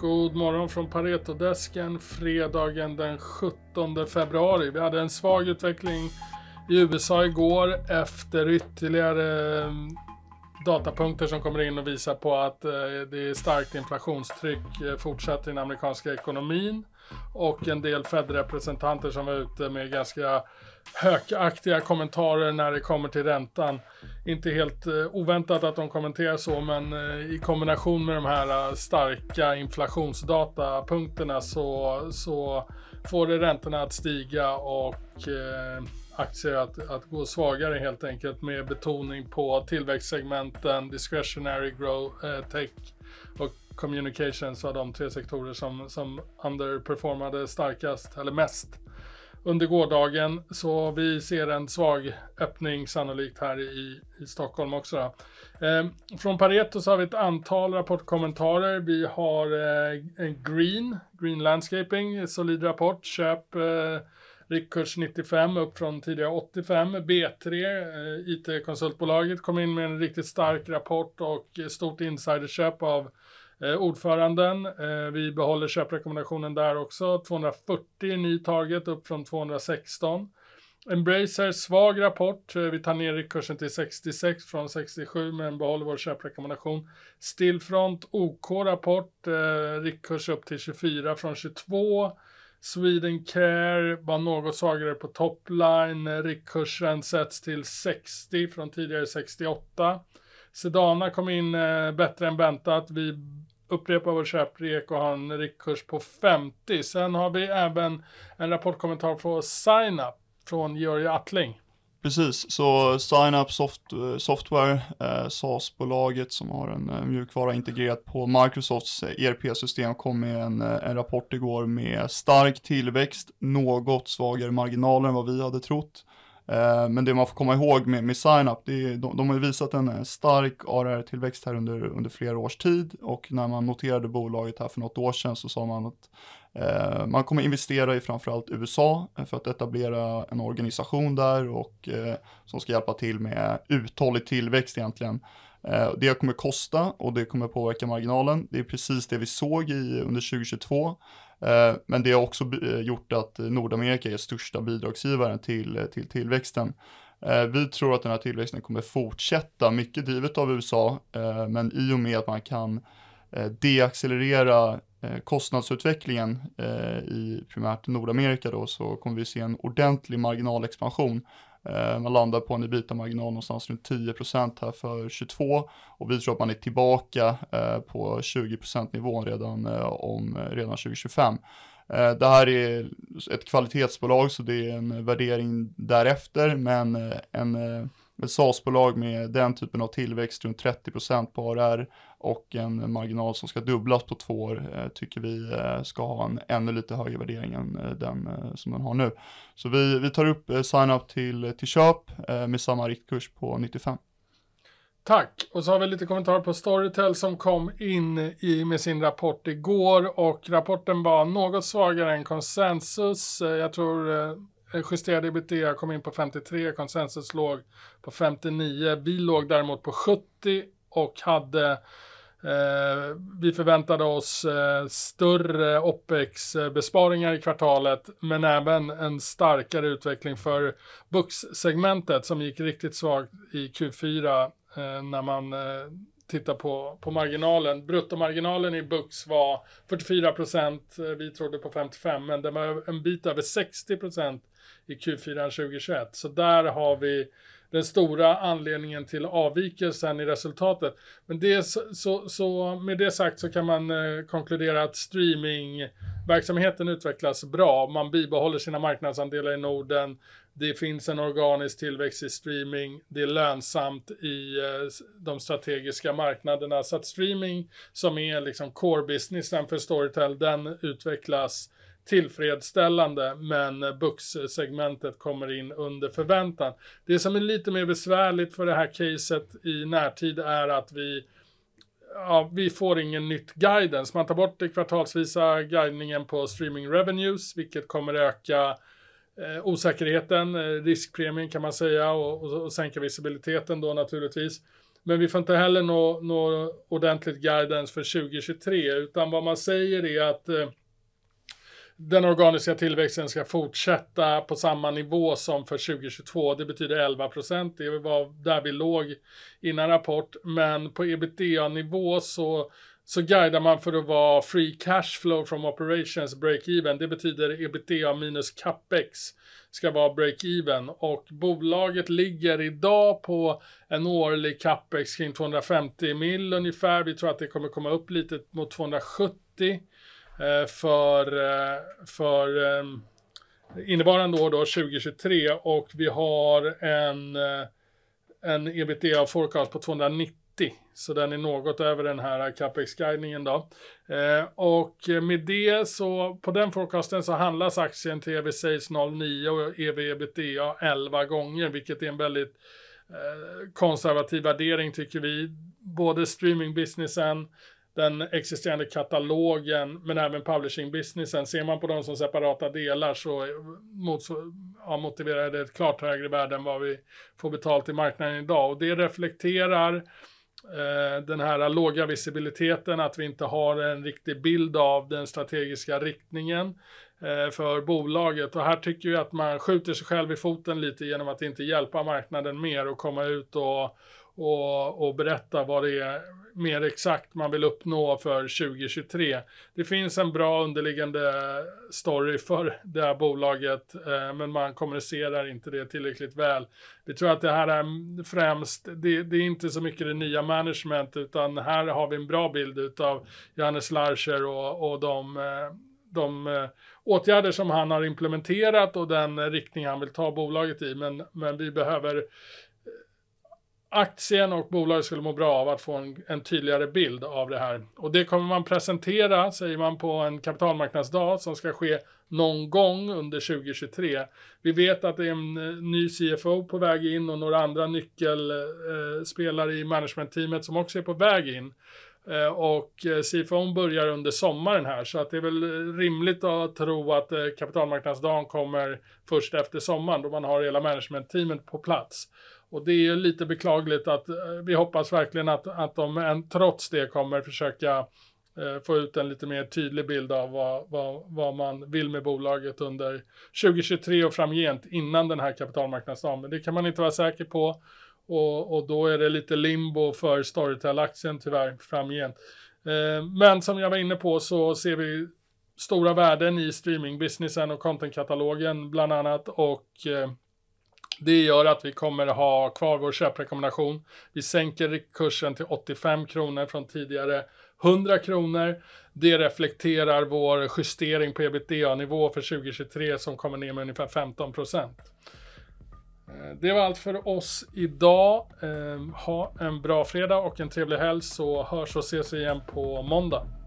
God morgon från Paretodesken fredagen den 17 februari. Vi hade en svag utveckling i USA igår efter ytterligare mm, datapunkter som kommer in och visar på att eh, det är starkt inflationstryck eh, fortsatt i den amerikanska ekonomin. Och en del Fed-representanter som var ute med ganska hökaktiga kommentarer när det kommer till räntan. Inte helt eh, oväntat att de kommenterar så, men eh, i kombination med de här eh, starka inflationsdatapunkterna så, så får det räntorna att stiga och eh, aktier att, att gå svagare helt enkelt med betoning på tillväxtsegmenten, discretionary grow, eh, tech och communications var de tre sektorer som, som underperformade starkast eller mest under gårdagen. Så vi ser en svag öppning sannolikt här i, i Stockholm också. Eh, från Pareto så har vi ett antal rapportkommentarer. Vi har eh, Green, Green Landscaping, solid rapport, köp eh, Riktkurs 95 upp från tidigare 85. B3, eh, IT-konsultbolaget, kom in med en riktigt stark rapport och stort insiderköp av Eh, ordföranden, eh, vi behåller köprekommendationen där också. 240 ny target upp från 216. Embracer, svag rapport. Eh, vi tar ner kursen till 66 från 67 men behåller vår köprekommendation. Stillfront, OK rapport. Eh, riktkurs upp till 24 från 22. Swedencare var något svagare på topline. Eh, Riktkursen sätts till 60 från tidigare 68. Sedana kom in eh, bättre än väntat. Vi upprepar vår köprek och har en riktkurs på 50. Sen har vi även en rapportkommentar på SignUp från Georg Attling. Precis, så SignUp Soft, eh, Software, eh, SAS-bolaget som har en eh, mjukvara integrerat på Microsofts eh, ERP-system kom med en, eh, en rapport igår med stark tillväxt, något svagare marginaler än vad vi hade trott. Eh, men det man får komma ihåg med, med SignUp, det är, de, de har ju visat en eh, stark ARR-tillväxt här under, under flera års tid och när man noterade bolaget här för något år sedan så sa man att eh, man kommer investera i framförallt USA eh, för att etablera en organisation där och eh, som ska hjälpa till med uthållig tillväxt egentligen. Eh, det kommer kosta och det kommer påverka marginalen. Det är precis det vi såg i, under 2022. Eh, men det har också eh, gjort att Nordamerika är största bidragsgivaren till, eh, till tillväxten. Vi tror att den här tillväxten kommer fortsätta, mycket drivet av USA, men i och med att man kan deaccelerera Eh, kostnadsutvecklingen eh, i primärt Nordamerika då så kommer vi se en ordentlig marginalexpansion. Eh, man landar på en ebita-marginal någonstans runt 10% här för 22 och vi tror att man är tillbaka eh, på 20% nivån redan eh, om eh, redan 2025. Det här är ett kvalitetsbolag så det är en värdering därefter. Men en ett SaaS-bolag med den typen av tillväxt runt 30% på ARR och en marginal som ska dubblas på två år eh, tycker vi eh, ska ha en ännu lite högre värdering än eh, den som den har nu. Så vi, vi tar upp sign-up till, till köp med samma riktkurs på 95. Tack! Och så har vi lite kommentarer på Storytel som kom in i, med sin rapport igår och rapporten var något svagare än konsensus. Jag tror Eh, justerade ebitda kom in på 53, konsensus låg på 59. Vi låg däremot på 70 och hade Eh, vi förväntade oss eh, större OPEX-besparingar i kvartalet, men även en starkare utveckling för Bux-segmentet som gick riktigt svagt i Q4 eh, när man eh, titta på, på marginalen. Bruttomarginalen i Bux var 44 procent, eh, vi trodde på 55, men den var en bit över 60 procent i Q4 2021. Så där har vi den stora anledningen till avvikelsen i resultatet. Men det, så, så, med det sagt så kan man eh, konkludera att streaming verksamheten utvecklas bra. Man bibehåller sina marknadsandelar i Norden. Det finns en organisk tillväxt i streaming. Det är lönsamt i eh, de strategiska marknaderna. Så att streaming som är liksom core businessen för Storytel, den utvecklas tillfredsställande men Bux-segmentet kommer in under förväntan. Det som är lite mer besvärligt för det här caset i närtid är att vi ja, vi får ingen nytt guidance. Man tar bort det kvartalsvisa guidningen på streaming revenues, vilket kommer öka eh, osäkerheten, eh, riskpremien kan man säga och, och, och sänka visibiliteten då naturligtvis. men vi får inte heller nå, nå ordentligt guidance för 2023, utan vad man säger är att eh, den organiska tillväxten ska fortsätta på samma nivå som för 2022. Det betyder 11 procent. Det var där vi låg innan rapport. Men på ebitda-nivå så, så guidar man för att vara free cash flow from operations break-even. Det betyder ebitda minus capex ska vara break-even. Och bolaget ligger idag på en årlig capex kring 250 mil ungefär. Vi tror att det kommer komma upp lite mot 270 Eh, för, eh, för ehm, innevarande år då 2023 och vi har en, eh, en ebitda forecast på 290 så den är något över den här capex-guidningen då. Eh, och med det så, på den forecasten så handlas aktien till EV Sales 09 och EV ebitda 11 gånger, vilket är en väldigt eh, konservativ värdering tycker vi. Både streamingbusinessen, den existerande katalogen men även publishing-businessen. Ser man på dem som separata delar så mot, ja, motiverar det ett klart högre värde än vad vi får betalt i marknaden idag. Och det reflekterar eh, den här låga visibiliteten, att vi inte har en riktig bild av den strategiska riktningen eh, för bolaget. Och här tycker vi att man skjuter sig själv i foten lite genom att inte hjälpa marknaden mer och komma ut och och, och berätta vad det är mer exakt man vill uppnå för 2023. Det finns en bra underliggande story för det här bolaget, eh, men man kommunicerar inte det tillräckligt väl. Vi tror att det här är främst, det, det, är inte så mycket det nya management, utan här har vi en bra bild av Johannes Larcher och, och de, eh, de eh, åtgärder som han har implementerat och den riktning han vill ta bolaget i. Men, men vi behöver aktien och bolaget skulle må bra av att få en, en, tydligare bild av det här. Och det kommer man presentera, säger man, på en kapitalmarknadsdag som ska ske någon gång under 2023. Vi vet att det är en eh, ny CFO på väg in och några andra nyckelspelare eh, i managementteamet som också är på väg in. Eh, och CFO börjar under sommaren här, så att det är väl rimligt att tro att kapitalmarknadsdagen kommer först efter sommaren, då man har hela managementteamet på plats. Och det är ju lite beklagligt att eh, vi hoppas verkligen att, att de trots det kommer försöka eh, få ut en lite mer tydlig bild av vad, vad, vad man vill med bolaget under 2023 och framgent innan den här kapitalmarknadsdagen. Men det kan man inte vara säker på och, och då är det lite limbo för Storytel-aktien tyvärr framgent. Eh, men som jag var inne på så ser vi stora värden i streamingbusinessen och contentkatalogen bland annat och eh, det gör att vi kommer ha kvar vår köprekommendation. Vi sänker kursen till 85 kronor från tidigare 100 kronor. Det reflekterar vår justering på ebitda-nivå för 2023 som kommer ner med ungefär 15 procent. Eh, det var allt för oss idag. Eh, ha en bra fredag och en trevlig helg så hörs och ses igen på måndag.